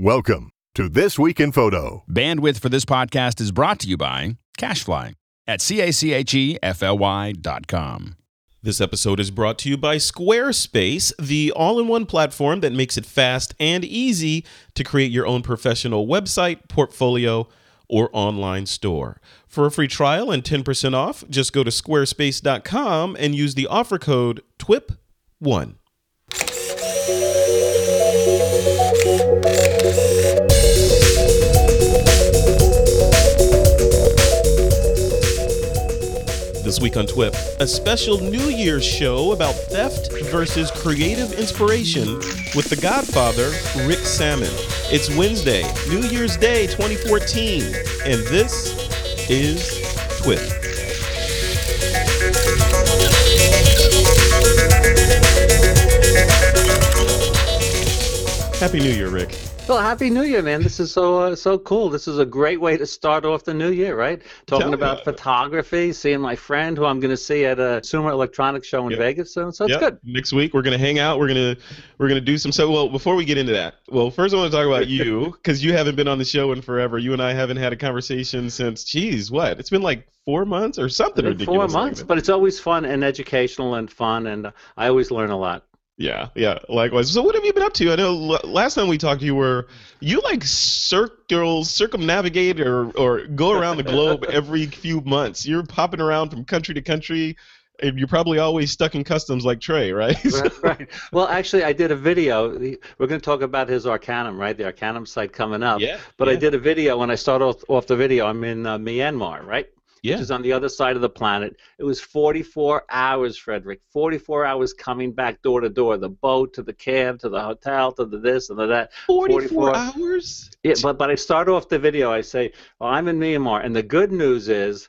Welcome to This Week in Photo. Bandwidth for this podcast is brought to you by CacheFly at C-A-C-H-E-F-L-Y dot com. This episode is brought to you by Squarespace, the all in one platform that makes it fast and easy to create your own professional website, portfolio, or online store. For a free trial and 10% off, just go to squarespace.com and use the offer code TWIP1. This week on TWIP, a special New Year's show about theft versus creative inspiration with the Godfather, Rick Sammon. It's Wednesday, New Year's Day 2014, and this is TWIP. Happy New Year, Rick. Well, happy New Year, man! This is so uh, so cool. This is a great way to start off the new year, right? Talking about about photography, seeing my friend who I'm going to see at a Consumer Electronics Show in Yep. Vegas soon. So it's Yep. good. Next week we're gonna hang out. We're gonna we're gonna do some. So well, before we get into that, well, first I want to talk about you because you haven't been on the show in forever. You and I haven't had a conversation since. Geez, what? It's been like four months or something ridiculous. four months, but it's always fun and educational and fun, and I always learn a lot. Yeah, yeah. Likewise. So what have you been up to? I know l- last time we talked, you were you like circle circumnavigate or or go around the globe every few months. You're popping around from country to country. And you're probably always stuck in customs like Trey, right? right, right. Well, actually, I did a video. We're going to talk about his Arcanum, right? The Arcanum site coming up. Yeah, But I did a video. When I start off, off the video, I'm in uh, Myanmar, right? Yeah. Which is on the other side of the planet. It was 44 hours, Frederick. 44 hours coming back door to door. The boat to the cab to the hotel to the this and the that. 44 44 hours? Yeah, but but I start off the video. I say, "Well, I'm in Myanmar," and the good news is,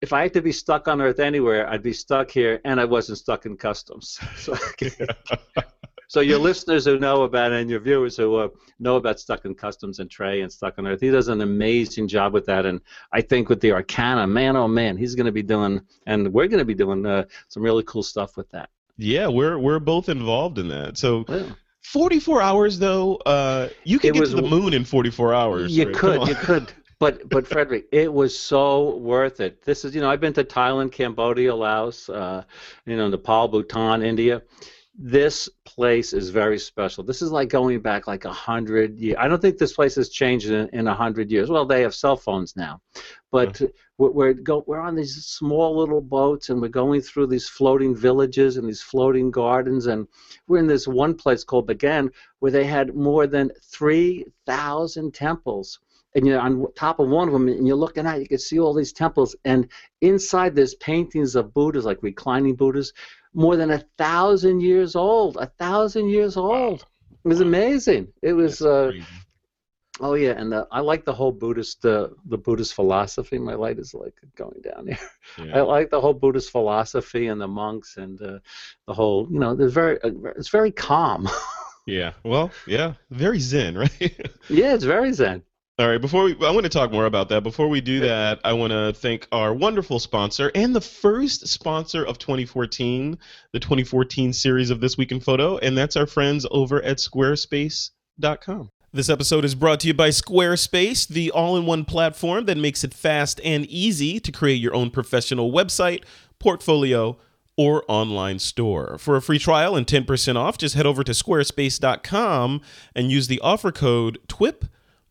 if I had to be stuck on Earth anywhere, I'd be stuck here, and I wasn't stuck in customs. So, so your listeners who know about it and your viewers who uh, know about stuck in customs and Trey and stuck on Earth, he does an amazing job with that. And I think with the Arcana, man, oh man, he's going to be doing, and we're going to be doing uh, some really cool stuff with that. Yeah, we're we're both involved in that. So Yeah. 44 hours though, uh, you could It get was to the moon in 44 hours. You Rick. could, you could. But but Frederick, it was so worth it. This is you know I've been to Thailand, Cambodia, Laos, uh, you know Nepal, Bhutan, India. This place is very special. This is like going back like a hundred years. I don't think this place has changed in in a hundred years. Well, they have cell phones now, but mm-hmm. we're we're, go, we're on these small little boats and we're going through these floating villages and these floating gardens and we're in this one place called Bagan where they had more than three thousand temples and you're on top of one of them and you're looking out you can see all these temples and inside there's paintings of buddhas like reclining buddhas more than a thousand years old a thousand years old it was amazing it was uh, oh yeah and uh, i like the whole buddhist uh, the buddhist philosophy my light is like going down here Yeah. i like the whole buddhist philosophy and the monks and uh, the whole you know there's very uh, it's very calm yeah. Well, yeah. Very zen, right? yeah it's very zen All right, before we, I want to talk more about that. Before we do that, I want to thank our wonderful sponsor and the first sponsor of 2014, the 2014 series of This Week in Photo, and that's our friends over at Squarespace.com. This episode is brought to you by Squarespace, the all in one platform that makes it fast and easy to create your own professional website, portfolio, or online store. For a free trial and 10% off, just head over to squarespace.com and use the offer code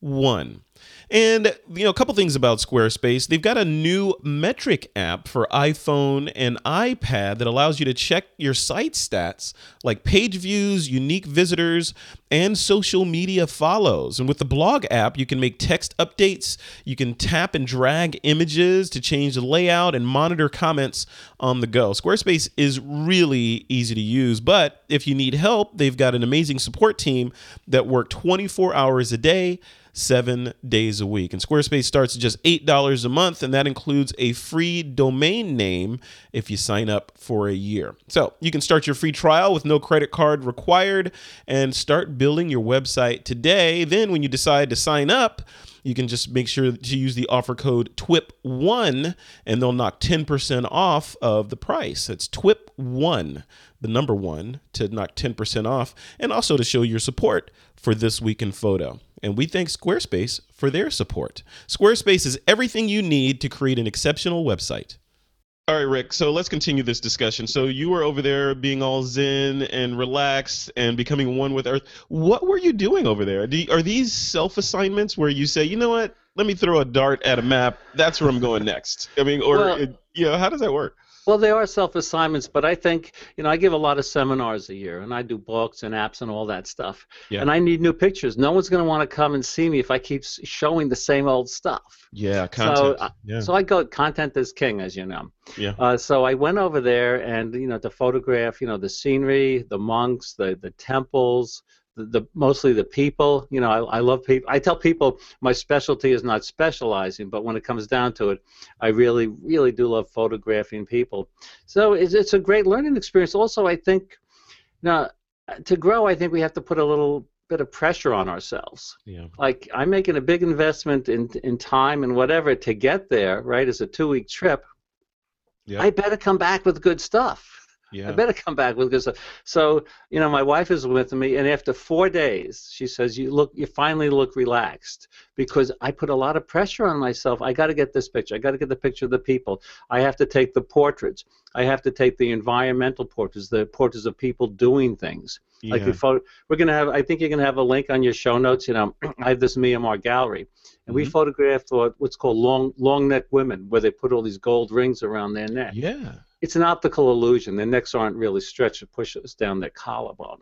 TWIP1. And you know, a couple things about Squarespace. They've got a new metric app for iPhone and iPad that allows you to check your site stats like page views, unique visitors, and social media follows. And with the blog app, you can make text updates, you can tap and drag images to change the layout and monitor comments on the go. Squarespace is really easy to use, but if you need help, they've got an amazing support team that work 24 hours a day seven days a week. And Squarespace starts at just $8 a month, and that includes a free domain name if you sign up for a year. So you can start your free trial with no credit card required and start building your website today. Then, when you decide to sign up, you can just make sure to use the offer code TWIP1 and they'll knock 10% off of the price. That's TWIP1, the number one, to knock 10% off and also to show your support for This Week in Photo. And we thank Squarespace for their support. Squarespace is everything you need to create an exceptional website. All right, Rick. So let's continue this discussion. So you were over there being all zen and relaxed and becoming one with Earth. What were you doing over there? You, are these self assignments where you say, you know what, let me throw a dart at a map. That's where I'm going next. I mean, or Well- it- you know, how does that work? Well, they are self assignments, but I think, you know, I give a lot of seminars a year and I do books and apps and all that stuff. Yeah. And I need new pictures. No one's going to want to come and see me if I keep showing the same old stuff. Yeah, content. uh, yeah. So I go, content is king, as you know. Yeah. Uh, so I went over there and, you know, to photograph, you know, the scenery, the monks, the, the temples, the, the mostly the people. You know, I, I love people. I tell people my specialty is not specializing, but when it comes down to it, I really, really do love photographing people. So it's, it's a great learning experience. Also, I think now to grow, I think we have to put a little bit of pressure on ourselves. yeah. Like I'm making a big investment in in time and whatever to get there. Right, it's a two week trip. Yeah. I better come back with good stuff. I better come back with good stuff. So, you know, my wife is with me, and after four days, she says, "You look, you finally look relaxed," because I put a lot of pressure on myself. I got to get this picture. I got to get the picture of the people. I have to take the portraits. I have to take the environmental portraits, the portraits of people doing things. Like yeah. we photo, we're gonna have. I think you're gonna have a link on your show notes. You know, I have this Myanmar gallery, and we Mhm. photographed what, what's called long long neck women, where they put all these gold rings around their neck yeah. It's an optical illusion. Their necks aren't really stretched to push us down their collarbone.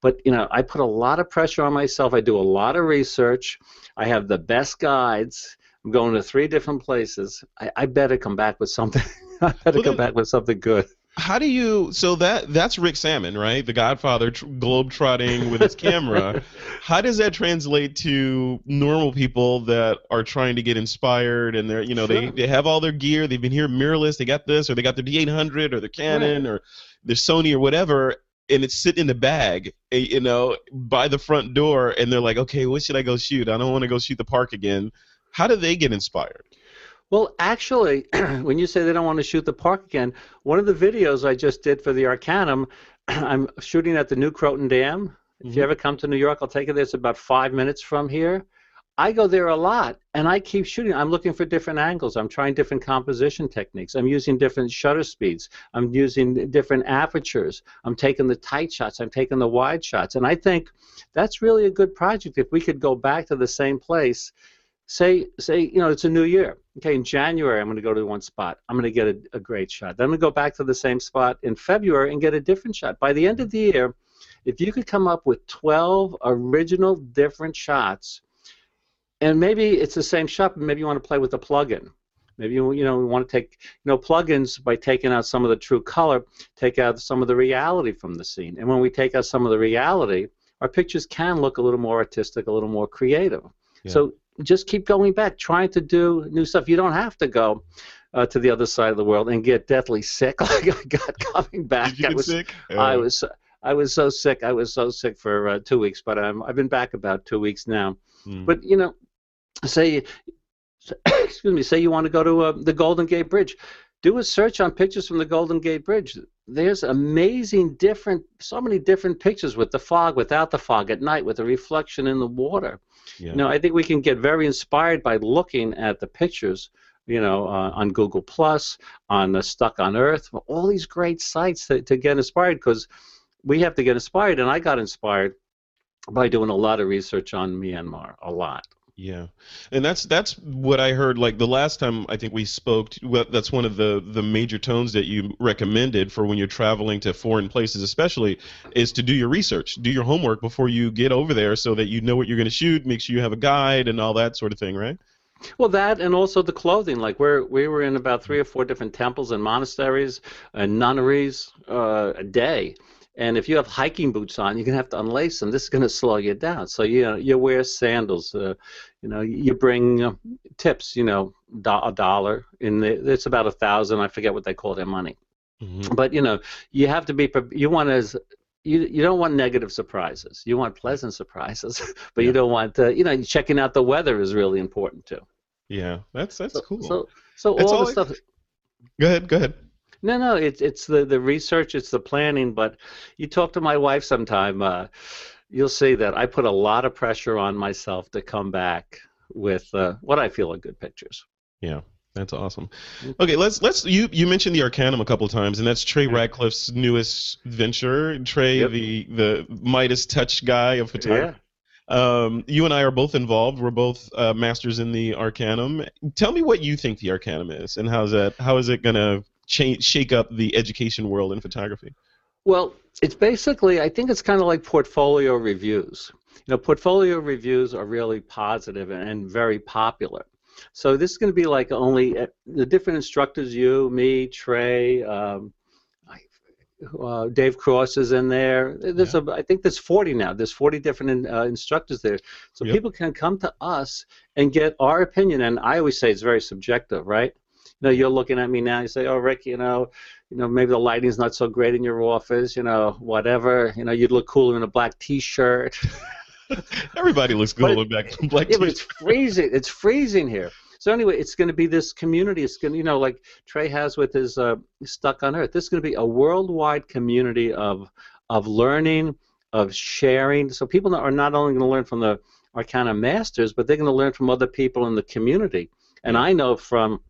But you know, I put a lot of pressure on myself. I do a lot of research. I have the best guides. I'm going to three different places. I, I better come back with something. I better Well, come back with something good. How do you? So that that's Rick Sammon, right? The Godfather, tr- globe trotting with his camera. How does that translate to normal people that are trying to get inspired and they're, you know, they, Sure. they have all their gear, they've been here mirrorless, they got this, or they got their D800 or their Canon or their Sony or whatever, and it's sitting in the bag, eh, you know, by the front door, and they're like, okay, what should I go shoot? I don't want to go shoot the park again. How do they get inspired? Well, actually, when you say they don't want to shoot the park again, one of the videos I just did for the Arcanum, I'm shooting at the New Croton Dam. If you Mhm. ever come to New York, I'll take you there. It's about five minutes from here. I go there a lot, and I keep shooting. I'm looking for different angles. I'm trying different composition techniques. I'm using different shutter speeds. I'm using different apertures. I'm taking the tight shots. I'm taking the wide shots. And I think that's really a good project. If we could go back to the same place, say, say, you know, it's a new year. Okay, in January, I'm going to go to one spot. I'm going to get a, a great shot. Then I'm going to go back to the same spot in February and get a different shot. By the end of the year, if you could come up with 12 original different shots, and maybe it's the same shot, but maybe you want to play with the plugin. Maybe you you know we want to take you know plugins by taking out some of the true color, take out some of the reality from the scene. And when we take out some of the reality, our pictures can look a little more artistic, a little more creative. Yeah. So just keep going back, trying to do new stuff. You don't have to go uh, to the other side of the world and get deathly sick like I got coming back. Did you I get was, sick? I was I was so sick. I was so sick for uh, two weeks, but um, I've been back about two weeks now. hmm. But you know, say, excuse me, say you want to go to uh, the Golden Gate Bridge, do a search on pictures from the Golden Gate Bridge. There's amazing different, so many different pictures with the fog, without the fog, at night, with the reflection in the water. yeah. You know, I think we can get very inspired by looking at the pictures. You know, uh, on Google Plus, on uh, Stuck on Earth, all these great sites to, to get inspired because we have to get inspired, and I got inspired by doing a lot of research on Myanmar, a lot. Yeah, and that's that's what I heard. Like the last time I think we spoke, that's one of the the major tones that you recommended for when you're traveling to foreign places, especially, is to do your research, do your homework before you get over there, so that you know what you're going to shoot. Make sure you have a guide and all that sort of thing, right? Well, that and also the clothing. Like we're we were in about three or four different temples and monasteries and nunneries uh, a day. And if you have hiking boots on, you're gonna have to unlace them. This is gonna slow you down. So you know, you wear sandals. Uh, you know, you bring uh, tips. You know, do- a dollar. In the, it's about a thousand. I forget what they call their money. Mm-hmm. But you know, you have to be. pre- You want to. you you don't want negative surprises. You want pleasant surprises, but Yeah. you don't want uh, you know checking out the weather is really important too. Yeah, that's that's So, cool. So so all all the stuff. go ahead, go ahead. No, no, it's it's the the research, it's the planning. But you talk to my wife sometime, uh, you'll see that I put a lot of pressure on myself to come back with uh, what I feel are good pictures. Yeah, that's awesome. Okay, let's let's you you mentioned the Arcanum a couple of times, and that's Trey Ratcliff's newest venture. Trey, Yep. the the Midas touch guy of photography. Yeah. Um, you and I are both involved. We're both uh, masters in the Arcanum. Tell me what you think the Arcanum is, and how's that? How is it gonna change, shake up the education world in photography? Well, it's basically, I think it's kind of like portfolio reviews. You know, portfolio reviews are really positive and, and very popular. So this is going to be like only uh, the different instructors, you, me, Trey, um, I- uh, Dave Cross is in there. There's a, I think there's 40 now. There's 40 different uh, instructors there. So Yep. people can come to us and get our opinion. And I always say it's very subjective, right? Know, you're looking at me now. You say, "Oh, Rick, you know, you know, maybe the lighting's not so great in your office, you know, whatever. You know, you'd look cooler in a black T-shirt. Everybody looks good with black black yeah, but it's freezing. It's freezing here. So anyway, it's going to be this community. It's going to, you know, like Trey has with his uh, Stuck on Earth. This is going to be a worldwide community of of learning, of sharing. So people are not only going to learn from the Arcana masters, but they're going to learn from other people in the community. And I know from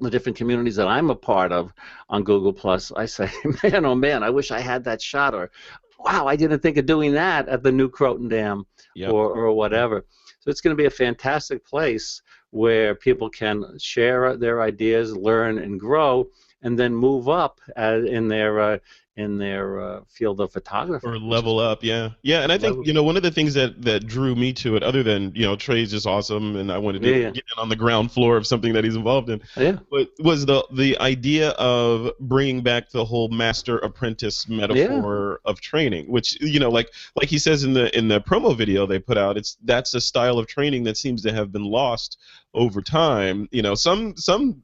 the different communities that I'm a part of on Google Plus, I say, man, oh man, I wish I had that shot, or wow, I didn't think of doing that at the new Croton Dam, Yep. or or whatever. So it's going to be a fantastic place where people can share their ideas, learn and grow, and then move up uh, in their uh, in their uh, field of photography. or level up yeah yeah and i think you know one of the things that that drew me to it other than you know trey's just awesome and i wanted to Yeah, yeah. get in on the ground floor of something that he's involved in Yeah. but was the the idea of bringing back the whole master apprentice metaphor of training which you know like like he says in the in the promo video they put out it's that's a style of training that seems to have been lost over time you know some some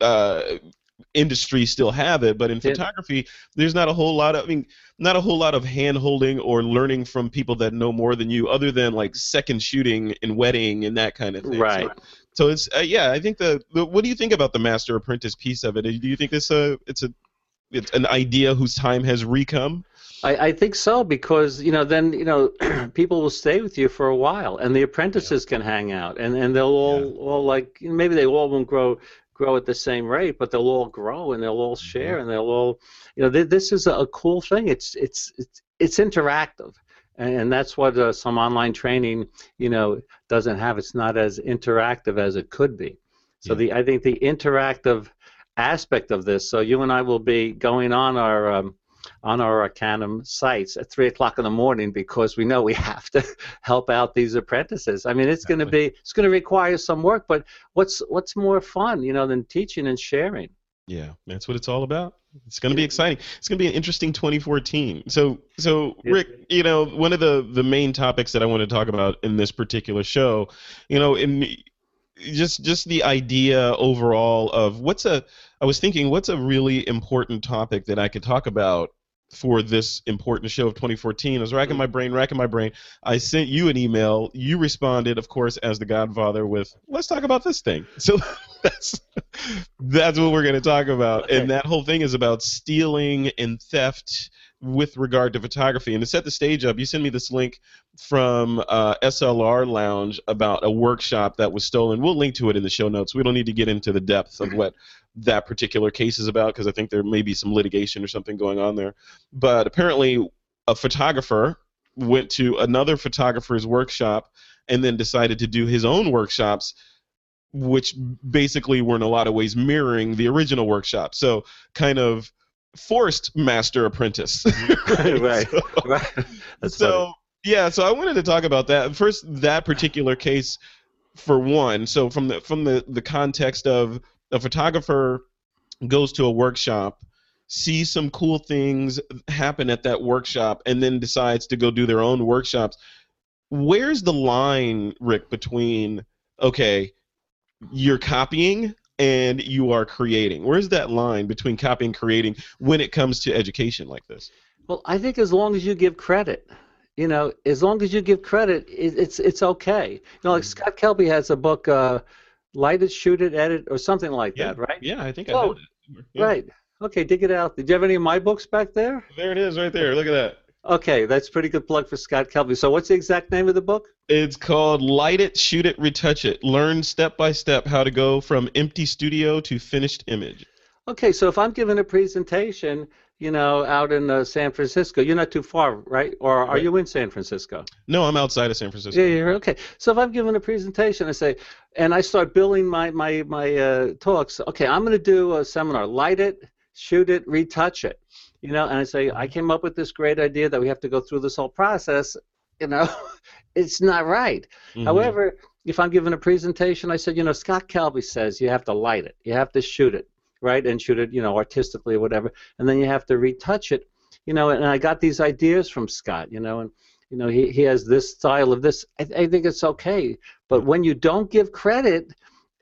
uh industries still have it but in Yeah. photography there's not a whole lot of i mean not a whole lot of hand holding or learning from people that know more than you other than like second shooting and wedding and that kind of thing Right. so it's uh, yeah. I think the, the what do you think about the master apprentice piece of it? Do you think it's a it's a it's an idea whose time has recome? I, I think so because you know then you know people will stay with you for a while and the apprentices can hang out and, and they'll all, Yeah. all like maybe they all won't grow grow at the same rate but they'll all grow and they'll all Mm-hmm. share and they'll all you know th- this is a, a cool thing it's it's it's, it's interactive and, and that's what uh, some online training you know doesn't have it's not as interactive as it could be so Yeah. the I think the interactive aspect of this so you and I will be going on our um, on our Arcanum sites at three o'clock in the morning because we know we have to help out these apprentices. I mean, it's going to be it's going to require some work, but what's what's more fun, you know, than teaching and sharing? Yeah, that's what it's all about. It's going to be exciting. It's going to be an interesting 2014. So, so Rick, you know, one of the the main topics that I want to talk about in this particular show, you know, in just just the idea overall of what's a I was thinking what's a really important topic that I could talk about for this important show of 2014. I was racking mm. my brain, racking my brain. I sent you an email. You responded, of course, as the Godfather with, "Let's talk about this thing." So that's that's what we're going to talk about, Okay. and that whole thing is about stealing and theft with regard to photography. And to set the stage up, you send me this link from uh, SLR Lounge about a workshop that was stolen. We'll link to it in the show notes. We don't need to get into the depth of what that particular case is about because I think there may be some litigation or something going on there. But apparently, a photographer went to another photographer's workshop and then decided to do his own workshops which basically were in a lot of ways mirroring the original workshop so kind of forced master apprentice Right. So- Right. That's so. Yeah, so I wanted to talk about that first. That particular case, for one. So from the from the the context of a photographer goes to a workshop, sees some cool things happen at that workshop, and then decides to go do their own workshops. Where's the line, Rick, between okay, you're copying and you are creating? Where's that line between copying and creating when it comes to education like this? Well, I think as long as you give credit, you know, as long as you give credit, it, it's it's okay. You know, like Mhm. Scott Kelby has a book, uh, "Light It, Shoot It, Edit," or something like Yeah, that, right? Yeah, I think I Oh, know that. Yeah. Right. Okay, dig it out. Did you have any of my books back there? There it is, right there. Look at that. Okay, that's a pretty good plug for Scott Kelby. So, what's the exact name of the book? It's called Light It, Shoot It, Retouch It. Learn step by step how to go from empty studio to finished image. Okay, so if I'm giving a presentation, you know, out in uh, San Francisco, you're not too far, right? Or are Right. you in San Francisco? No, I'm outside of San Francisco. Yeah, you're okay. So if I'm giving a presentation, I say, and I start billing my my my uh, talks. Okay, I'm going to do a seminar. Light it, shoot it, retouch it. You know, and I say, I came up with this great idea that we have to go through this whole process. You know, it's not right. Mhm. However, if I'm giving a presentation, I said, you know, Scott Kelby says you have to light it, you have to shoot it, right, and shoot it, you know, artistically or whatever, and then you have to retouch it, you know. And I got these ideas from Scott, you know, and you know he, he has this style of this. I, I think it's okay, but when you don't give credit,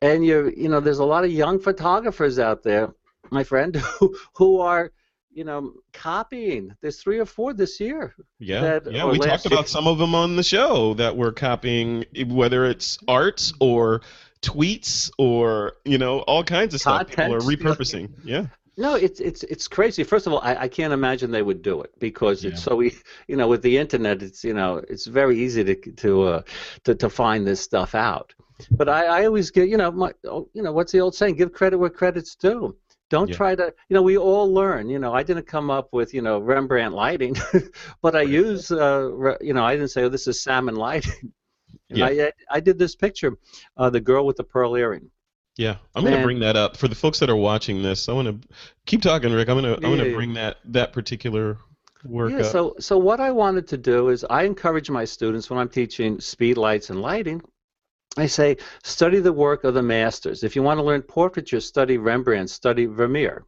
and you're, you know, there's a lot of young photographers out there, my friend, who who are you know, copying. There's three or four this year. Yeah, that- yeah. We talked year. about some of them on the show that were copying, whether it's art or tweets or you know all kinds of stuff. People are repurposing. Yeah. No, it's it's it's crazy. First of all, I, I can't imagine they would do it because it's so e- you know with the internet, it's you know it's very easy to to uh, to, to find this stuff out. But I, I always get you know my oh, you know what's the old saying? Give credit where credit's due. Don't Yeah. try to you know we all learn. You know I didn't come up with you know Rembrandt lighting, but I use uh, you know I didn't say oh this is Sammon lighting. Yeah. I I did this picture, uh, the girl with the pearl earring. Yeah, I'm gonna bring that up for the folks that are watching this. I want to keep talking, Rick. I'm gonna I'm gonna yeah. bring that that particular work Yeah, up. so so what I wanted to do is I encourage my students when I'm teaching speed lights and lighting, I say study the work of the masters. If you want to learn portraiture, study Rembrandt, study Vermeer.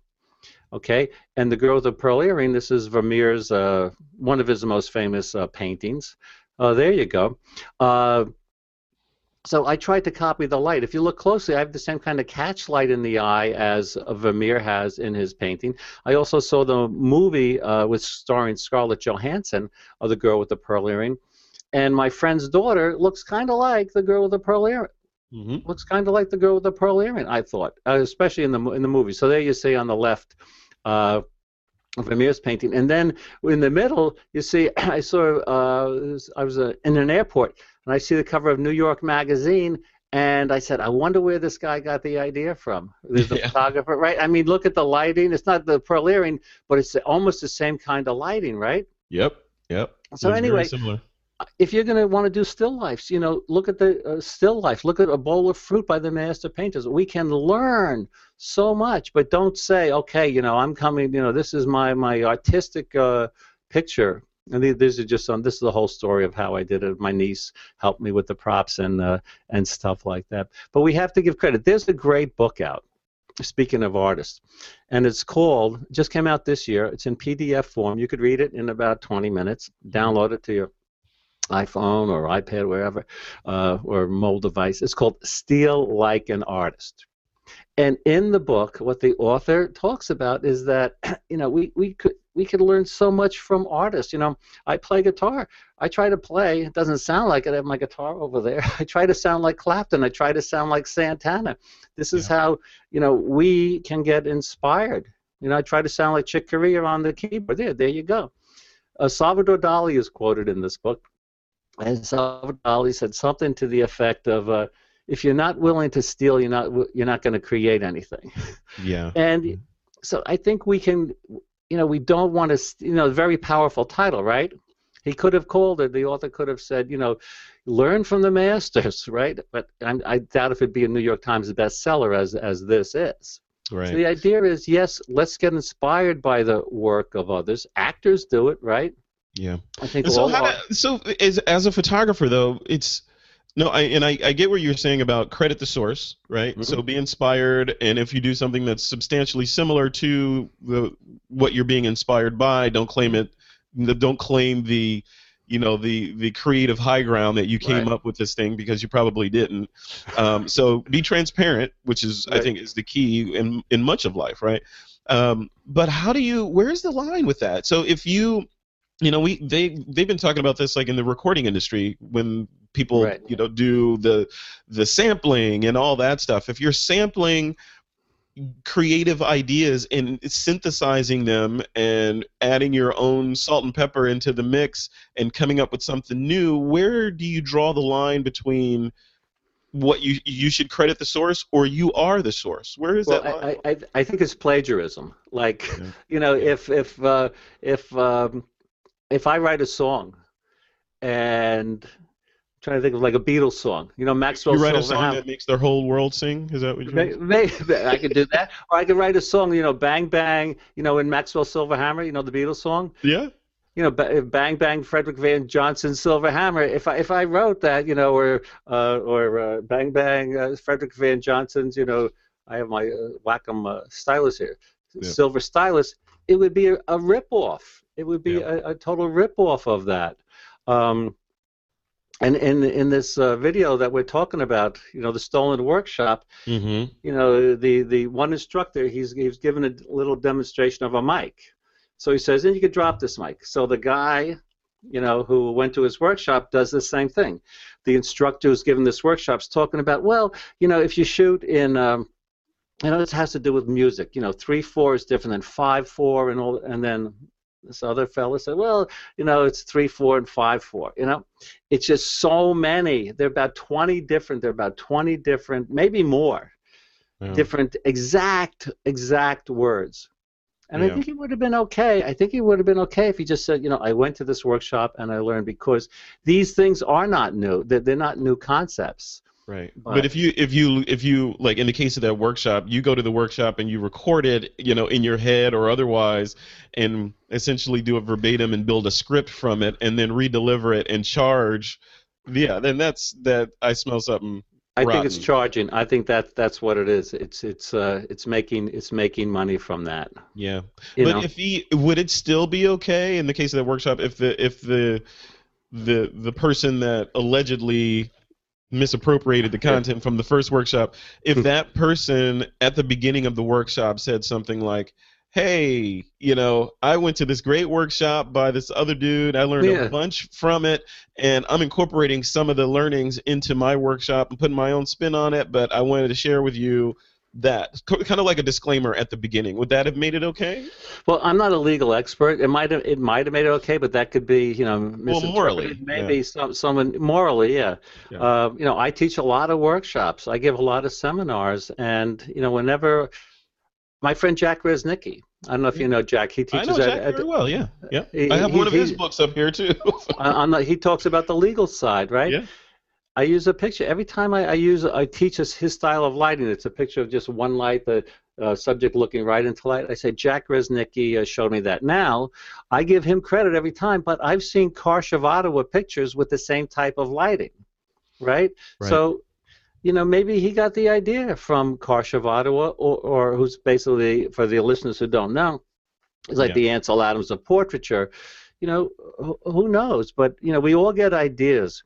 Okay, and the girl with the pearl earring. This is Vermeer's uh, one of his most famous uh, paintings. Uh, there you go. Uh, so I tried to copy the light. If you look closely, I have the same kind of catch light in the eye as uh, Vermeer has in his painting. I also saw the movie uh, with starring Scarlett Johansson of the girl with the pearl earring, and my friend's daughter looks kind of like the girl with the pearl earring. hmm Looks kind of like the girl with the pearl earring. I thought, uh, especially in the in the movie. So there you see on the left. Uh, Vermeer's painting, and then in the middle, you see, I saw, uh, I was uh, in an airport, and I see the cover of New York Magazine, and I said, I wonder where this guy got the idea from. There's the Yeah. photographer, right? I mean, look at the lighting. It's not the pearl earring, but it's almost the same kind of lighting, right? Yep. Yep. So anyway, similar. If you're going to want to do still lifes, you know, look at the uh, still life. Look at a bowl of fruit by the master painters. We can learn so much, but don't say, okay, you know, I'm coming. You know, this is my my artistic uh, picture. And the- these are just some. This is the whole story of how I did it. My niece helped me with the props and uh, and stuff like that. But we have to give credit. There's a great book out. Speaking of artists, and it's called. Just came out this year. It's in PDF form. You could read it in about 20 minutes. Download it to your iPhone or iPad, wherever, uh, or mobile device. It's called Steal Like an Artist. And in the book, what the author talks about is that you know we, we could we could learn so much from artists. You know, I play guitar. I try to play. It doesn't sound like it. I have my guitar over there. I try to sound like Clapton. I try to sound like Santana. This is how you know we can get inspired. You know, I try to sound like Chick Corea on the keyboard. There, there you go. Uh, Salvador Dali is quoted in this book and Salvador Dali said something to the effect of, uh, "If you're not willing to steal, you're not you're not going to create anything." Yeah. And so I think we can, you know, we don't want to, you know, very powerful title, right? He could have called it. The author could have said, you know, learn from the masters, right? But I'm, I doubt if it'd be a New York Times bestseller as as this is. Right. So the idea is, yes, let's get inspired by the work of others. Actors do it, right? Yeah. I think so, how do, so as as a photographer though, it's no, I and I, I get what you're saying about credit the source, right? Mhm. So be inspired, and if you do something that's substantially similar to the what you're being inspired by, don't claim it. Don't claim the you know the the creative high ground that you came Right. up with this thing because you probably didn't. Um, so be transparent, which is I think is the key in in much of life, right? Um, but how do you? Where's the line with that? So if you you know, we they they've been talking about this like in the recording industry when people Right. you know do the the sampling and all that stuff. If you're sampling creative ideas and synthesizing them and adding your own salt and pepper into the mix and coming up with something new, where do you draw the line between what you you should credit the source or you are the source? Where is Well, that line? I, I, I think it's plagiarism. Like, Yeah. you know, if if uh, if um, if I write a song, and I'm trying to think of like a Beatles song, you know, Maxwell you write a song that makes their whole world sing. Is that what you're? May- I could do that, or I could write a song, you know, Bang Bang, you know, in Maxwell Silverhammer, you know, the Beatles song, Yeah. you know, Bang Bang, Frederick Van Johnson Silverhammer. If I if I wrote that, you know, or uh, or uh, Bang Bang, uh, Frederick Van Johnson's, you know, I have my uh, Wacom uh, stylus here, Yeah. silver stylus. It would be a, a rip off. It would be Yeah. a, a total rip off of that. Um, and in in this uh, video that we're talking about, you know, the stolen workshop, Mm-hmm. you know, the the one instructor, he's he's given a little demonstration of a mic. So he says, and you could drop this mic. So the guy, you know, who went to his workshop does the same thing. The instructor who's given this workshop is talking about, well, you know, if you shoot in, um, you know, this has to do with music. You know, three four is different than five four, and all, and then this other fella said, well, you know, it's three four and five four. You know, it's just so many. They're about twenty different. They're about twenty different, maybe more different exact exact words and Yeah. i think he would have been okay i think he would have been okay if he just said you know i went to this workshop and i learned because these things are not new they're, they're not new concepts Right. But- But if you if you if you like in the case of that workshop, you go to the workshop and you record it, you know, in your head or otherwise, and essentially do a verbatim and build a script from it, and then redeliver it and charge. Yeah, then that's that. I smell something. i think it's charging i think that that's what it is it's it's uh it's making it's making money from that Yeah. you but know if he would it still be okay in the case of that workshop if the if the the the person that allegedly misappropriated the content from the first workshop. If hmm. that person at the beginning of the workshop said something like hey you know i went to this great workshop by this other dude. I learned Yeah. a bunch from it and i'm incorporating some of the learnings into my workshop and putting my own spin on it but i wanted to share with you that kind of like a disclaimer at the beginning would that have made it okay Well, I'm not a legal expert. It might have it might have made it okay, but that could be you know Well, morally. Maybe some someone morally, yeah. Yeah. Uh, you know, I teach a lot of workshops. I give a lot of seminars, and you know, whenever my friend Jack Reznicki, I don't know if you know Jack. He teaches I know at, Jack at very well. Yeah, yeah. He- I have he- one of his he- books up here too. on the, he talks about the legal side, right? Yeah. I use a picture every time I, I use I teach us his style of lighting. It's a picture of just one light, the uh, subject looking right into light. I say Jack Reznicki uh, showed me that. Now I give him credit every time, but I've seen Karsh of Ottawa pictures with the same type of lighting, right? Right. So. You know, maybe he got the idea from Karsh of Ottawa, or, or who's basically, for the listeners who don't know, it's like Yeah. the Ansel Adams of portraiture. You know, who, who knows? But you know, we all get ideas,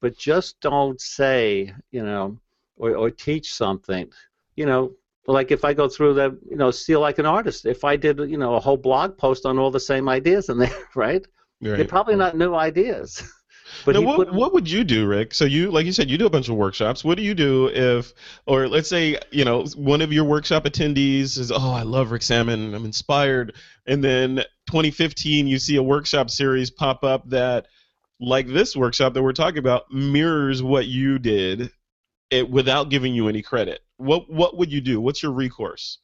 but just don't say, you know, or, or teach something. You know, like if I go through the, you know, steal like an artist. If I did, you know, a whole blog post on all the same ideas in there, right? They're Right. probably not new ideas. But now, what, put, what would you do, Rick? So you, like you said, you do a bunch of workshops. What do you do if, or let's say, you know, one of your workshop attendees is, oh, I love Rick Sammon, I'm inspired, and then 2015, you see a workshop series pop up that, like this workshop that we're talking about, mirrors what you did, it, without giving you any credit. What what would you do? What's your recourse?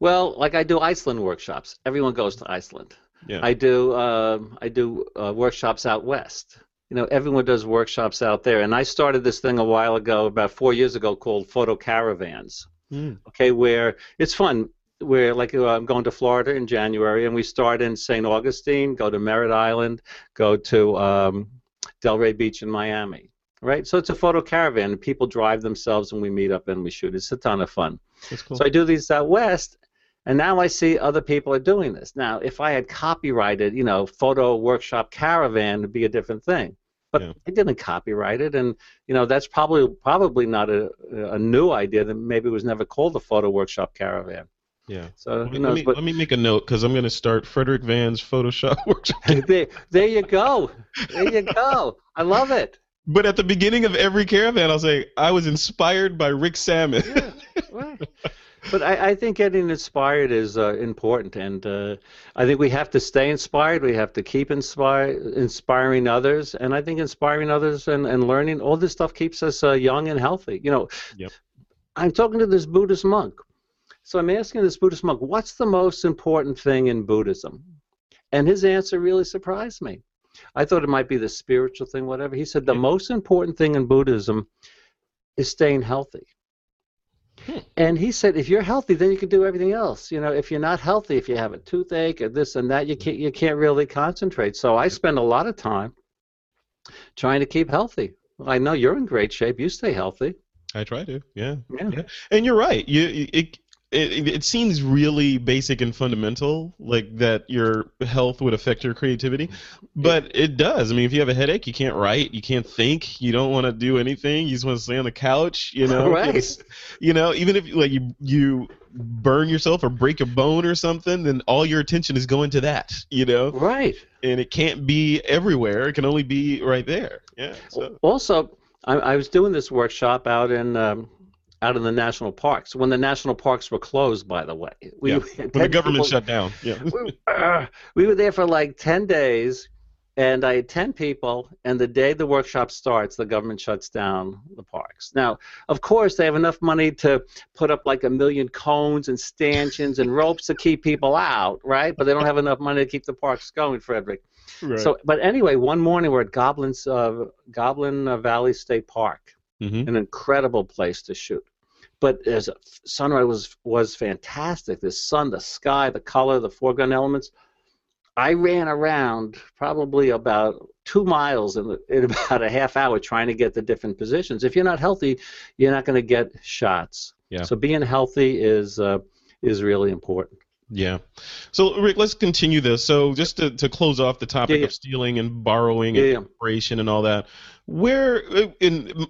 well, like I do Iceland workshops. Everyone goes to Iceland. Yeah. I do um, I do uh, workshops out west. You know, everyone does workshops out there, and I started this thing a while ago, about four years ago, called Photo Caravans. Hmm. Okay, where it's fun. Where like uh, I'm going to Florida in January, and we start in St. Augustine, go to Merritt Island, go to um, Delray Beach in Miami. Right, so it's a photo caravan. People drive themselves, and we meet up and we shoot. It's a ton of fun. Cool. So I do these out west, and now I see other people are doing this. Now, if I had copyrighted, you know, photo workshop caravan, it'd be a different thing. But Yeah. I didn't copyright it, and you know that's probably probably not a, a new idea. That maybe it was never called the photo workshop caravan. Yeah. So Let me, knows? let me, let me make a note because I'm going to start Frederick Van's Photoshop workshop. there, there you go. There you go. I love it. But at the beginning of every caravan, I'll say I was inspired by Rick Sammon. Yeah, right. But I, I think getting inspired is uh, important, and uh, I think we have to stay inspired. We have to keep inspire, inspiring others, and I think inspiring others and, and learning all this stuff keeps us uh, young and healthy. You know, Yep. I'm talking to this Buddhist monk, so I'm asking this Buddhist monk, "What's the most important thing in Buddhism?" And his answer really surprised me. I thought it might be the spiritual thing, whatever. He said the Yeah. most important thing in Buddhism is staying healthy. Hmm. And he said, if you're healthy, then you can do everything else. You know, if you're not healthy, if you have a toothache or this and that, you hmm. can't you can't really concentrate. So I spend a lot of time trying to keep healthy. I know you're in great shape. You stay healthy. I try to. Yeah. Yeah. Yeah. And you're right. You you- it, it it seems really basic and fundamental, like that your health would affect your creativity, but it does. I mean, if you have a headache, you can't write, you can't think, you don't want to do anything. You just want to stay on the couch. You know. Right. It's- You know, even if like you you burn yourself or break a bone or something, then all your attention is going to that. You know, Right. and it can't be everywhere. It can only be right there. Yeah. So. Also, I, I was doing this workshop out in um, out in the national parks when the national parks were closed. By the way, we Yeah. When the government people- shut down. Yeah. we, uh, we were there for like 10 days and i had 10 people and the day the workshop starts the government shuts down the parks now of course they have enough money to put up like a million cones and stanchions and ropes to keep people out right but they don't have enough money to keep the parks going frederick Right. so but anyway one morning we're at goblin's uh, goblin valley state park Mhm. an incredible place to shoot. But as sunrise was was fantastic. The sun, the sky, the color, the foreground elements. I ran around probably about two miles in, the, in about a half hour trying to get the different positions. If you're not healthy, you're not going to get shots. Yeah. So being healthy is uh, is really important. Yeah. So Rick, let's continue this. So just to, to close off the topic Yeah, yeah. of stealing and borrowing Yeah, and yeah. and all that, where in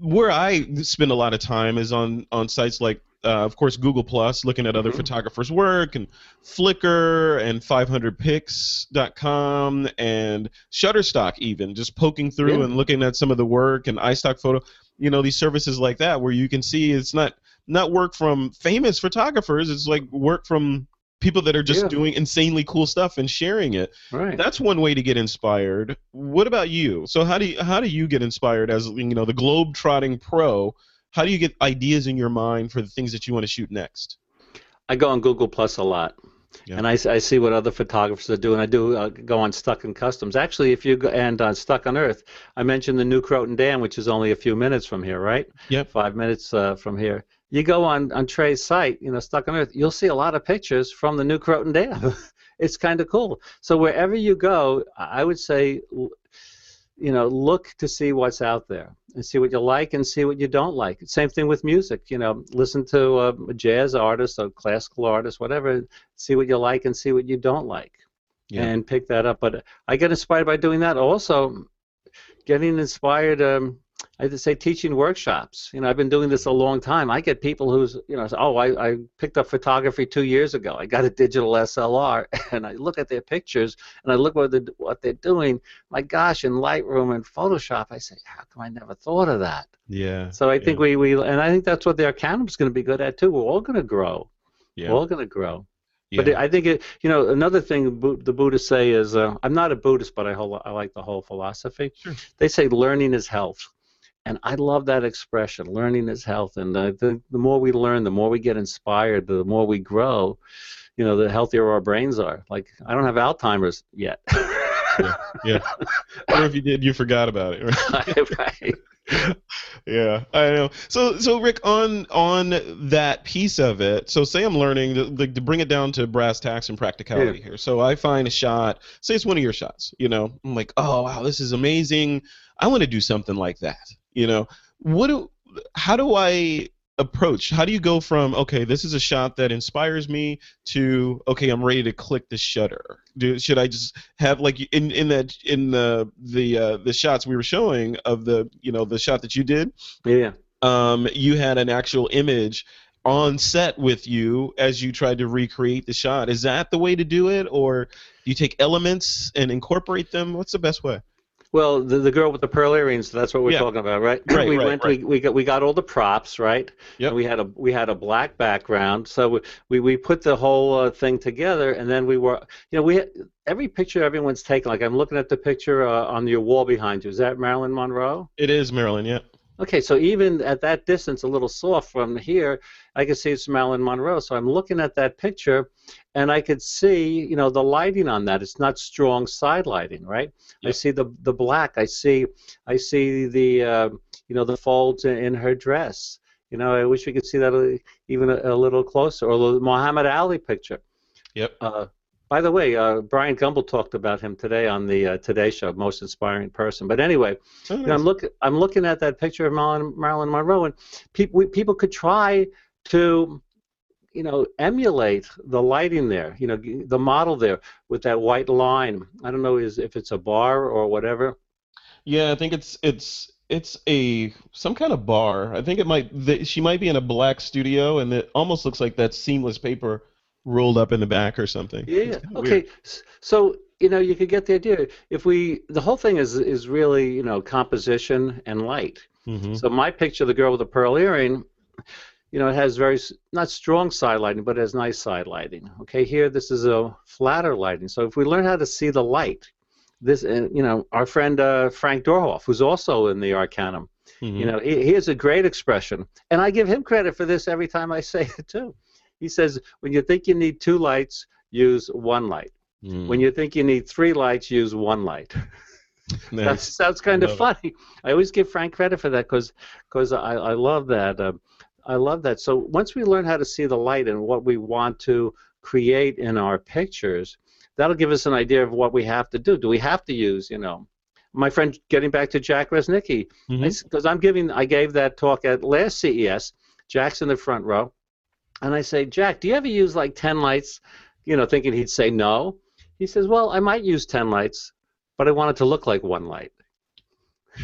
where I spend a lot of time is on on sites like. Uh, of course, Google Plus, looking at other Mhm. photographers' work, and Flickr, and 500px.com, and Shutterstock, even just poking through Yeah. and looking at some of the work, and iStock Photo. You know, these services like that, where you can see it's not not work from famous photographers. It's like work from people that are just Yeah. doing insanely cool stuff and sharing it. Right. That's one way to get inspired. What about you? So how do you, how do you get inspired as you know the globe trotting pro? How do you get ideas in your mind for the things that you want to shoot next? I go on Google Plus a lot, Yeah. and I, I see what other photographers are doing. I do uh, go on Stuck in Customs. Actually, if you go and on Stuck on Earth, I mentioned the New Croton Dam, which is only a few minutes from here, right? Yep. Five minutes uh, from here. You go on on Trey's site, you know, Stuck on Earth. You'll see a lot of pictures from the New Croton Dam. it's kind of cool. So wherever you go, I would say. You know, look to see what's out there and see what you like and see what you don't like. Same thing with music. You know, listen to uh, a jazz artist, or classical artist, whatever. See what you like and see what you don't like, Yeah. and pick that up. But I get inspired by doing that. Also, getting inspired. Um, I have to say, teaching workshops. You know, I've been doing this a long time. I get people who's, you know, say, oh, I, I picked up photography two years ago. I got a digital SLR, and I look at their pictures and I look what they're, what they're doing. My gosh, in Lightroom and Photoshop, I say, how come I never thought of that? Yeah. So I think we, we, and I think that's what the Arcanum's going to be good at too. We're all going to grow. Yeah. We're all going to grow. yeah. But I think it, you know, another thing the Buddhists say is, uh, I'm not a Buddhist, but I, whole, I like the whole philosophy. Sure. They say learning is health. And I love that expression, learning is health. And uh, the, the more we learn, the more we get inspired, the more we grow, you know, the healthier our brains are. Like, I don't have Alzheimer's yet. yeah. or if you did, you forgot about it. Right? right. yeah, I know. So, so Rick, on on that piece of it, so say I'm learning to, to bring it down to brass tacks and practicality here. So I find a shot, say it's one of your shots. You know, I'm like, oh wow, this is amazing. I want to do something like that. You know, what do, how do I approach? How do you go from okay, this is a shot that inspires me to okay, I'm ready to click the shutter? Do should I just have like in in that in the the uh, the shots we were showing of the you know the shot that you did? Yeah. Um, you had an actual image. on set with you as you tried to recreate the shot. Is that the way to do it, or do you take elements and incorporate them? What's the best way? Well, the, the girl with the pearl earrings, that's what we're Yeah. talking about, right? Right, we right, went right. We, we got we got all the props, right? Yep. And we had a we had a black background. So we we, we put the whole uh, thing together and then we were you know, we every picture everyone's taken like I'm looking at the picture uh, on your wall behind you. Is that Marilyn Monroe? It is Marilyn, yeah. Okay, so even at that distance, a little soft from here, I can see it's Marilyn Monroe. So I'm looking at that picture, and I could see, you know, the lighting on that. It's not strong side lighting, right? I see the the black. I see, I see the, uh, you know, the folds in, in her dress. You know, I wish we could see that even a, a little closer. Or the Muhammad Ali picture. Yep. Uh, by the way, uh, Bryant Gumbel talked about him today on the uh, Today Show, most inspiring person. But anyway, Oh, you know. I'm look I'm looking at that picture of Marilyn, Marilyn Monroe, and people we, people could try to, you know, emulate the lighting there. You know, the model there with that white line. I don't know is if it's a bar or whatever. Yeah, I think it's it's it's a some kind of bar. I think it might the, she might be in a black studio, and it almost looks like that seamless paper rolled up in the back or something. Yeah. Okay. weird. So you know, you could get the idea. If we, the whole thing is is really you know composition and light. Mhm. So my picture, the girl with the pearl earring, you know, it has very not strong side lighting, but it has nice side lighting. Okay, here this is a flatter lighting. So if we learn how to see the light, this, uh, you know, our friend uh, Frank Doorhof, who's also in the Arcanum, Mhm. you know, he, he has a great expression, and I give him credit for this every time I say it too. He says, when you think you need two lights, use one light. Mhm. When you think you need three lights, use one light. That sounds kind of funny. I always give Frank credit for that because because I, I love that. Uh, I love that. So once we learn how to see the light and what we want to create in our pictures, that'll give us an idea of what we have to do. Do we have to use, you know, my friend, getting back to Jack Reznicki, because I'm giving, I gave that talk at last CES. Jack's in the front row, and I say, Jack, do you ever use like ten lights? You know, thinking he'd say no. He says, Well, I might use ten lights, but I want it to look like one light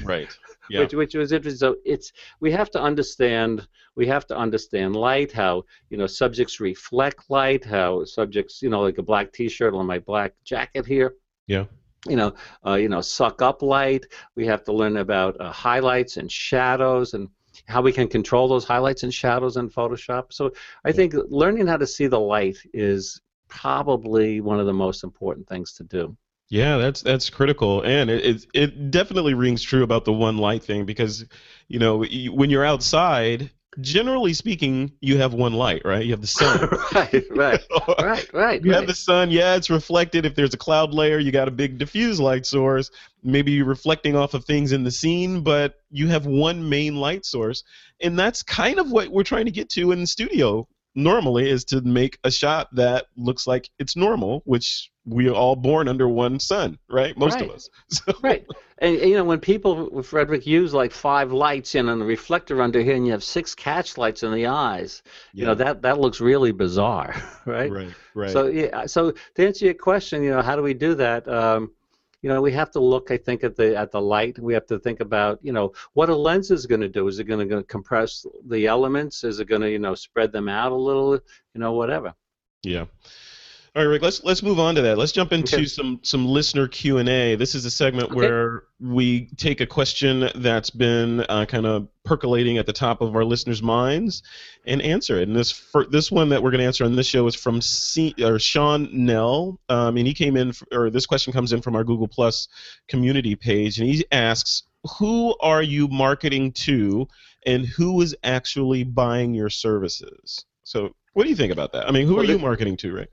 Right. Yeah. which which was interesting. So it's we have to understand we have to understand light, how you know subjects reflect light, how subjects you know like a black T-shirt on my black jacket here. Yeah. You know, uh, you know, suck up light. We have to learn about uh, highlights and shadows and how we can control those highlights and shadows in Photoshop. So I think learning how to see the light is probably one of the most important things to do. Yeah, that's that's critical, and it, it it definitely rings true about the one light thing because, you know, when you're outside, generally speaking, you have one light, right? You have the sun. right, right, right, right. You right. have the sun, yeah, it's reflected. If there's a cloud layer, you got a big diffuse light source. Maybe you're reflecting off of things in the scene, but you have one main light source. And that's kind of what we're trying to get to in the studio normally is to make a shot that looks like it's normal, which we are all born under one sun, right? Most of us. So, Right. And, and, you know, when people, Frederick, use like five lights in and the reflector under here, and you have six catch lights in the eyes, you know, that, that looks really bizarre, right? right, right. So, yeah, so to answer your question, you know, how do we do that? Um, you know, we have to look, I think, at the at the light. We have to think about, you know, what a lens is going to do. Is it going to compress the elements? Is it going to, you know, spread them out a little? You know, whatever. Yeah. All right, Rick. Let's let's move on to that. Let's jump into Okay. some some listener Q and A. This is a segment Okay. where we take a question that's been uh, kind of percolating at the top of our listeners' minds and answer it. And this fir- this one that we're going to answer on this show is from C- or Sean Nell, um, and he came in, f- or this question comes in from our Google Plus community page, and he asks, "Who are you marketing to, and who is actually buying your services?" So, what do you think about that? I mean, who Well, are you marketing to, Rick?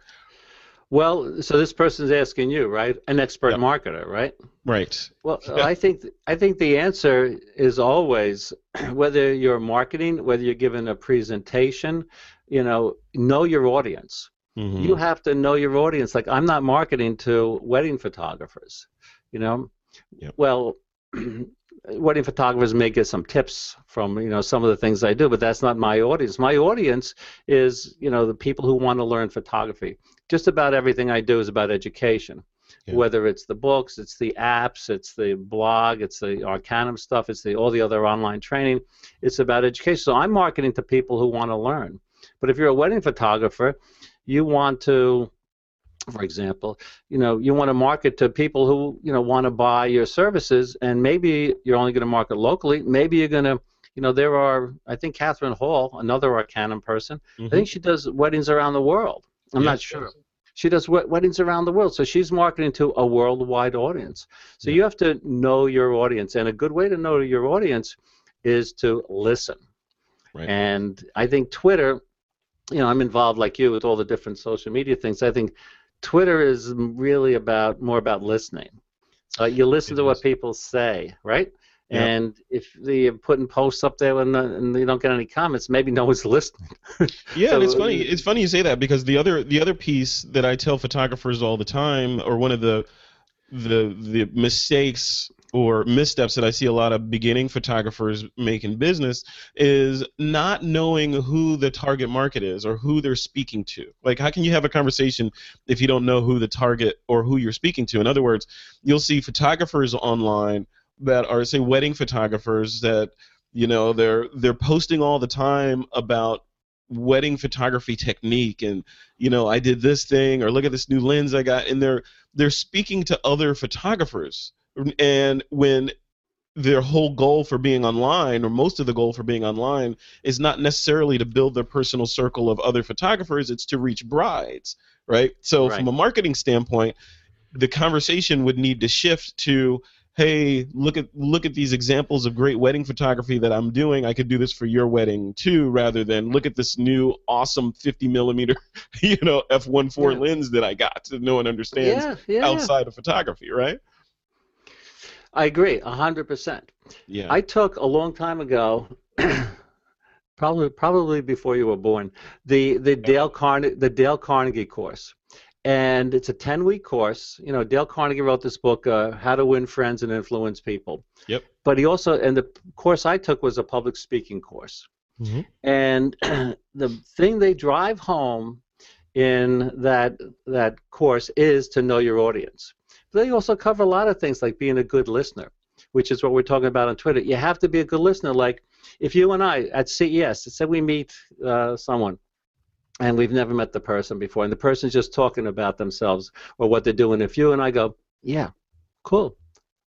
Well, so this person's asking you, right? An expert Yep. marketer, right? Right. Well, Yeah. I think I think the answer is always whether you're marketing, whether you're giving a presentation, you know, know your audience. Mhm. You have to know your audience. Like I'm not marketing to wedding photographers, you know. Yep. Well, wedding photographers may get some tips from you know some of the things I do, but that's not my audience. My audience is you know the people who want to learn photography. Just about everything I do is about education Yeah. whether it's the books, it's the apps, it's the blog, it's the Arcanum stuff, it's the all the other online training. It's about education. So I'm marketing to people who want to learn. But if you're a wedding photographer, you want to for example, you know, you want to market to people who, you know, want to buy your services and maybe you're only going to market locally, maybe you're going to you know, there are, I think Catherine Hall, another Arcanum person, mm-hmm. I think she does weddings around the world. I'm yes, not sure. She does weddings around the world, so she's marketing to a worldwide audience. So yeah. you have to know your audience, and a good way to know your audience is to listen. Right. And I think Twitter, you know, I'm involved like you with all the different social media things. I think Twitter is really about more about listening. Uh, you listen it to is. what people say, right? And if they're putting posts up there and, uh, and you don't get any comments, maybe no one's listening. yeah, so, and it's funny. Uh, it's funny you say that because the other the other piece that I tell photographers all the time, or one of the the the mistakes or missteps that I see a lot of beginning photographers make in business is not knowing who the target market is or who they're speaking to. Like, how can you have a conversation if you don't know who the target or who you're speaking to? In other words, you'll see photographers online that are say wedding photographers that you know they're they're posting all the time about wedding photography technique and you know I did this thing or look at this new lens I got and they're they're speaking to other photographers and when their whole goal for being online or most of the goal for being online is not necessarily to build their personal circle of other photographers it's to reach brides right so right. from a marketing standpoint the conversation would need to shift to hey, look at look at these examples of great wedding photography that I'm doing. I could do this for your wedding too, rather than look at this new awesome 50 millimeter, you know, f1.4 yeah. lens that I got that no one understands yeah, yeah, outside of photography, right? I agree, hundred percent. Yeah. I took a long time ago. probably, probably before you were born. The the Dale Carnegie the Dale Carnegie course, and it's a 10 week course. You know dale carnegie wrote this book uh, how to win friends and influence people. Yep. But he also and the course i took was a public speaking course. Mm-hmm. and the thing they drive home in that that course is to know your audience. But they also cover a lot of things like being a good listener which is what we're talking about on twitter. You have to be a good listener. Like if you and i at ces say we meet uh, someone and we've never met the person before, and the person's just talking about themselves or what they're doing. If you and I go, yeah, cool,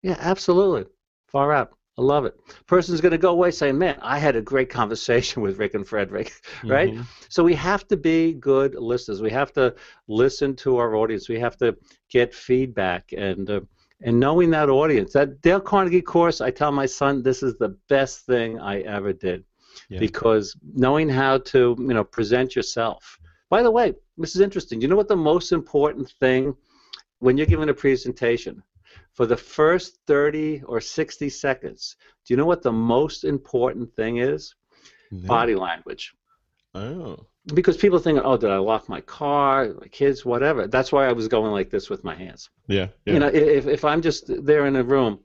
yeah, absolutely, far out, I love it. Person's going to go away saying, man, I had a great conversation with Rick and Frederick, right? Mm-hmm. So we have to be good listeners. We have to listen to our audience. We have to get feedback and. Uh, and knowing that audience, that Dale Carnegie course, I tell my son, this is the best thing I ever did yeah. because knowing how to you know present yourself. By the way, this is interesting. You know what the most important thing when you're giving a presentation? For the first 30 or 60 seconds, do you know what the most important thing is? No. Body language. Oh. Because people think, oh, did I lock my car, my kids, whatever. That's why I was going like this with my hands. Yeah. yeah. You know, if, if I'm just there in a room,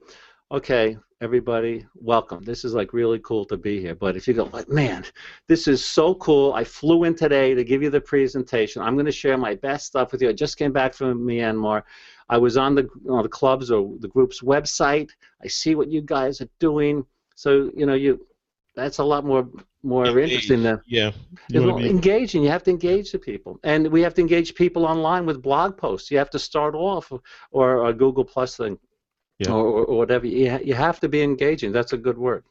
okay, everybody, welcome. This is like really cool to be here. But if you go, like, man, this is so cool. I flew in today to give you the presentation. I'm going to share my best stuff with you. I just came back from Myanmar. I was on the, you know, the club's or the group's website. I see what you guys are doing. So you know, you that's a lot more more engage. interesting than yeah engaging. You have to engage the people, and we have to engage people online with blog posts. You have to start off or a Google Plus thing yeah. or, or whatever. You, you have to be engaging. That's a good word.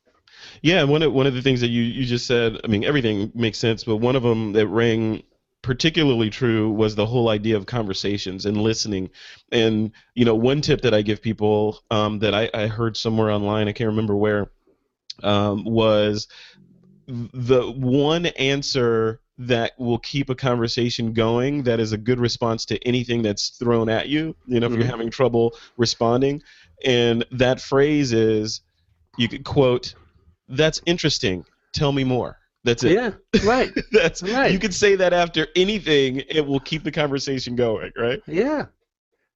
Yeah, one of one of the things that you, you just said, I mean, everything makes sense, but one of them that rang particularly true was the whole idea of conversations and listening. And you know, one tip that I give people um, that I, I heard somewhere online, I can't remember where, um, was the one answer that will keep a conversation going that is a good response to anything that's thrown at you you know if mm-hmm. you're having trouble responding. And that phrase is you could quote that's interesting. Tell me more. That's it. Yeah right. That's right. you could say that after anything it will keep the conversation going right? Yeah.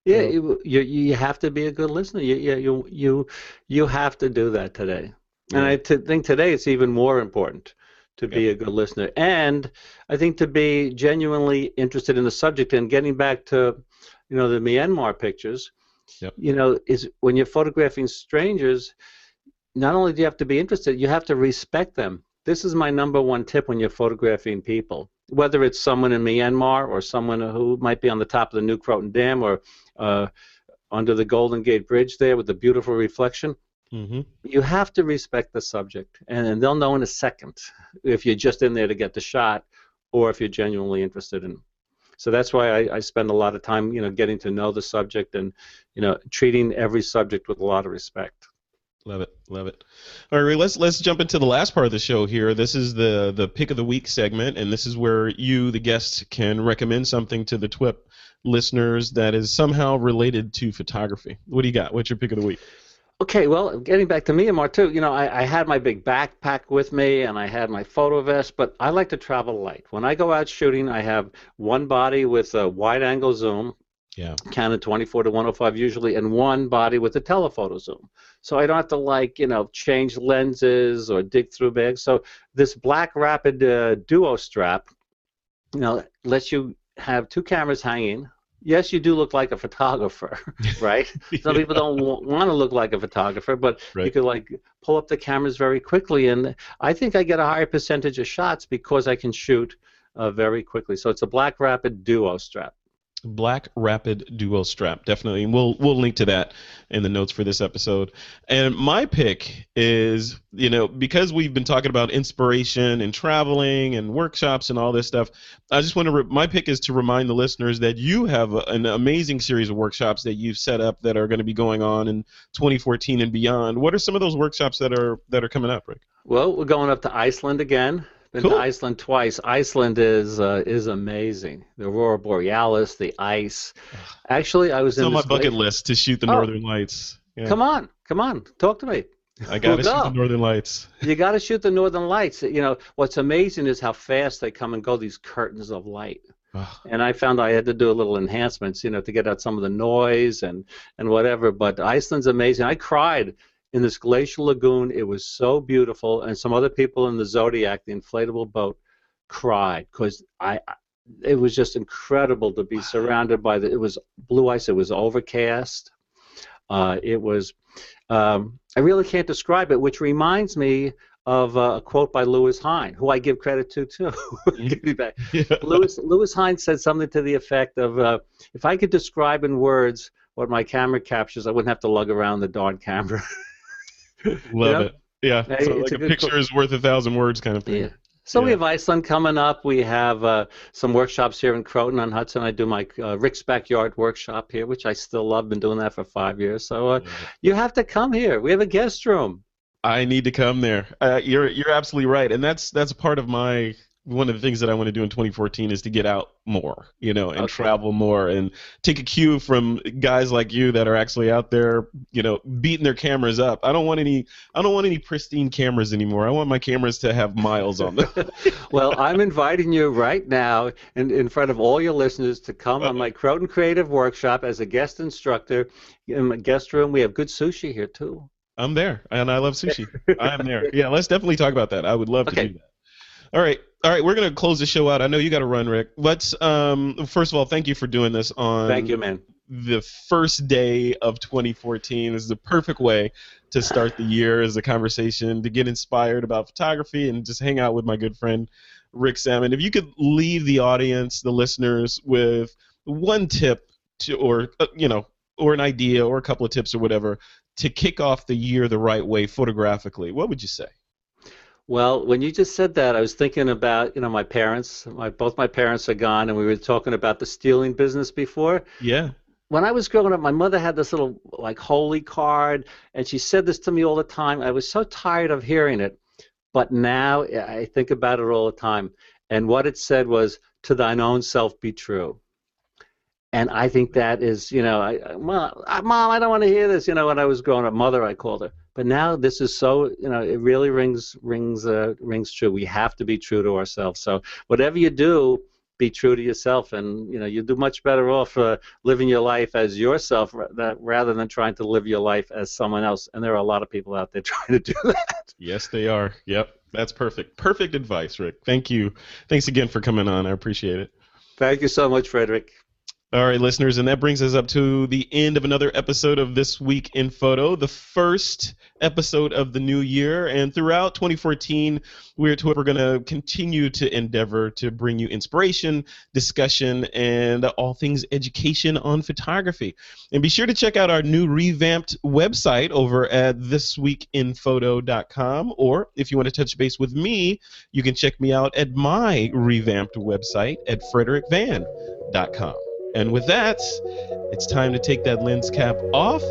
Yeah you, you, you have to be a good listener. You you you you have to do that today. And I t- think today it's even more important to be a good listener and i think to be genuinely interested in the subject and getting back to you know the myanmar pictures yep. you know is when you're photographing strangers not only do you have to be interested you have to respect them this is my number one tip when you're photographing people whether it's someone in Myanmar or someone who might be on the top of the New Croton Dam or uh, under the Golden Gate Bridge there with the beautiful reflection. Mm-hmm. You have to respect the subject, and, and they'll know in a second if you're just in there to get the shot or if you're genuinely interested in. So that's why I, I spend a lot of time, you know, getting to know the subject and, you know, treating every subject with a lot of respect. Love it, love it. All right, let's let's jump into the last part of the show here. This is the the pick of the week segment, and this is where you, the guest, can recommend something to the TWIP listeners that is somehow related to photography. What do you got? What's your pick of the week? Okay, well, getting back to Myanmar too, you know, I, I had my big backpack with me and I had my photo vest, but I like to travel light. When I go out shooting, I have one body with a wide angle zoom, Yeah. Canon 24 to 105 usually, and one body with a telephoto zoom. So I don't have to like you know change lenses or dig through bags. So this Black Rapid uh, Duo strap, you know, lets you have two cameras hanging. Yes, you do look like a photographer, right? Some people don't w- want to look like a photographer, but you Right. could like pull up the cameras very quickly, and I think I get a higher percentage of shots because I can shoot uh, very quickly. So it's a Black Rapid Duo strap. Black Rapid Duo Strap, definitely. And we'll we'll link to that in the notes for this episode. And my pick is, you know, because we've been talking about inspiration and traveling and workshops and all this stuff. I just want to. Re- my pick is to remind the listeners that you have a, an amazing series of workshops that you've set up that are going to be going on in 2014 and beyond. What are some of those workshops that are that are coming up, Rick? Well, we're going up to Iceland again. Been Cool. to Iceland twice. Iceland is uh, is amazing. The aurora borealis, the ice. Actually, I was It's in on my bucket list to shoot the Oh. Northern Lights. Yeah. Come on, come on, talk to me. I got to We'll shoot go. the Northern Lights. You got to shoot the northern lights. You know what's amazing is how fast they come and go. These curtains of light. And I found I had to do a little enhancements, you know, to get out some of the noise and and whatever. But Iceland's amazing. I cried in this glacial lagoon. It was so beautiful, and some other people in the Zodiac, the inflatable boat, cried because I. I- It was just incredible to be surrounded by the. It was blue ice. It was overcast. Uh, it was. Um, I really can't describe it, which reminds me of uh, a quote by Lewis Hine, who I give credit to too. Give me back. yeah. Lewis Lewis Hines said something to the effect of, uh, "If I could describe in words what my camera captures, I wouldn't have to lug around the darn camera." Love know? it. Yeah. Hey, so like a a, picture is worth a thousand words kind of thing. yeah. So we have Iceland coming up. We have uh, some workshops here in Croton on Hudson. I do my uh, Rick's Backyard workshop here, which I still love. Been doing that for five years. So uh, you have to come here. We have a guest room. I need to come there. Uh, you're you're absolutely right, and that's that's part of my one of the things that I want to do in 2014 is to get out more, you know, and Okay. travel more and take a cue from guys like you that are actually out there, you know, beating their cameras up. I don't want any I don't want any pristine cameras anymore. I want my cameras to have miles on them. well, I'm inviting you right now in, in front of all your listeners to come on my Croton Creative Workshop as a guest instructor. In my guest room, we have good sushi here too. I'm there, and I love sushi. I am there. Yeah, let's definitely talk about that. I would love to do that. All right, all right. We're gonna close the show out. I know you got to run, Rick. Let's um, first of all, thank you for doing this on Thank you, man. the first day of 2014 is the perfect way to start the year as a conversation to get inspired about photography and just hang out with my good friend Rick Sammon. If you could leave the audience, the listeners, with one tip to, or uh, you know, or an idea or a couple of tips or whatever to kick off the year the right way photographically, what would you say? Well, when you just said that, I was thinking about you know my parents. My both my parents are gone, and we were talking about the stealing business before. Yeah. when I was growing up, my mother had this little like holy card, and she said this to me all the time. I was so tired of hearing it, but now I think about it all the time. And what it said was, "To thine own self be true." And I think that is, you know, I, mom, I- mom, I don't want to hear this. You know, when I was growing up, mother, I called her. But now this is so, you know, it really rings, rings, uh, rings true. We have to be true to ourselves. So whatever you do, be true to yourself, and you know, you do much better off uh, living your life as yourself rather than trying to live your life as someone else. And there are a lot of people out there trying to do that. Yes, they are. Yep. That's perfect. Perfect advice, Rick. Thank you. Thanks again for coming on. I appreciate it. Thank you so much, Frederick. All right, listeners, and that brings us up to the end of another episode of This Week in Photo, the first episode of the new year. And throughout 2014, we're, we're going to continue to endeavor to bring you inspiration, discussion, and all things education on photography. And be sure to check out our new revamped website over at thisweekinphoto.com. Or if you want to touch base with me, you can check me out at my revamped website at frederickvan.com. And with that, it's time to take that lens cap off,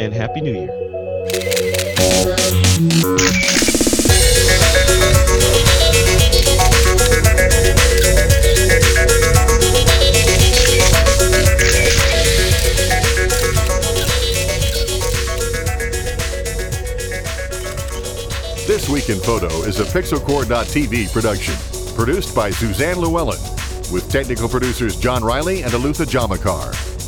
and Happy New Year. This Week in Photo is a Pixelcore.tv production, produced by Suzanne Llewellyn, with technical producers John Riley and Alutha Jamakar.